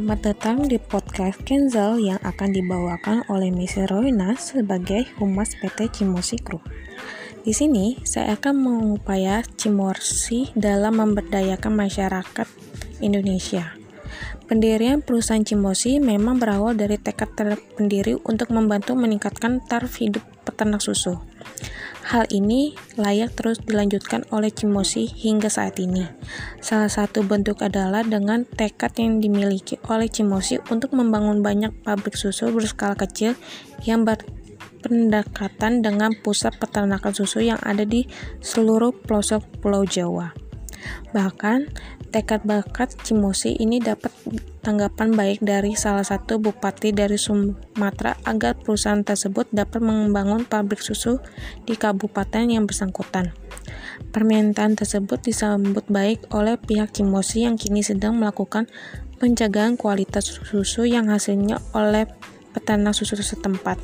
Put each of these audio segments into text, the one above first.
Selamat datang di podcast Kenzel yang akan dibawakan oleh Miss Roina sebagai Humas PT Cimosi Group. Di sini, saya akan mengupaya Cimosi dalam memberdayakan masyarakat Indonesia. Pendirian perusahaan Cimosi memang berawal dari tekad terpendiri untuk membantu meningkatkan taraf hidup peternak susu. Hal ini layak terus dilanjutkan oleh Cimosi hingga saat ini. Salah satu bentuk adalah dengan tekad yang dimiliki oleh Cimosi untuk membangun banyak pabrik susu berskala kecil yang berpendekatan dengan pusat peternakan susu yang ada di seluruh pelosok Pulau Jawa. Bahkan, tekad bakat Cimosi ini dapat tanggapan baik dari salah satu bupati dari Sumatera agar perusahaan tersebut dapat membangun pabrik susu di kabupaten yang bersangkutan. Permintaan tersebut disambut baik oleh pihak Cimosi yang kini sedang melakukan penjagaan kualitas susu yang hasilnya oleh peternak susu setempat.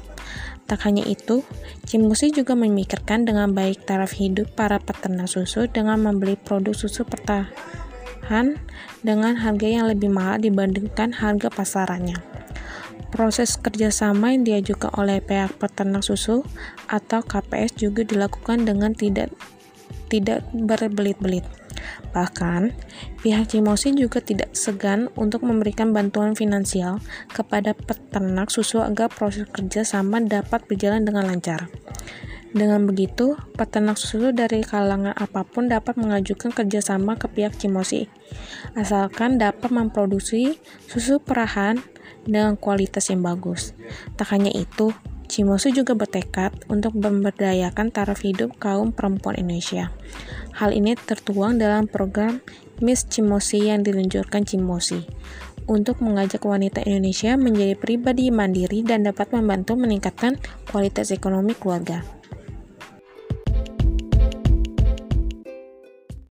Tak hanya itu, Cimosi juga memikirkan dengan baik taraf hidup para peternak susu dengan membeli produk susu pertahanan dengan harga yang lebih mahal dibandingkan harga pasarannya. Proses kerjasama yang diajukan oleh pihak peternak susu atau KPS juga dilakukan dengan tidak tidak berbelit-belit. Bahkan, pihak Cimosi juga tidak segan untuk memberikan bantuan finansial kepada peternak susu agar proses kerja sama dapat berjalan dengan lancar. Dengan begitu, peternak susu dari kalangan apa pun dapat mengajukan kerjasama ke pihak Cimosi, asalkan dapat memproduksi susu perahan dengan kualitas yang bagus. Tak hanya itu, Cimosi juga bertekad untuk memberdayakan taraf hidup kaum perempuan Indonesia. Hal ini tertuang dalam program Miss Cimosi yang diluncurkan Cimosi untuk mengajak wanita Indonesia menjadi pribadi mandiri dan dapat membantu meningkatkan kualitas ekonomi keluarga.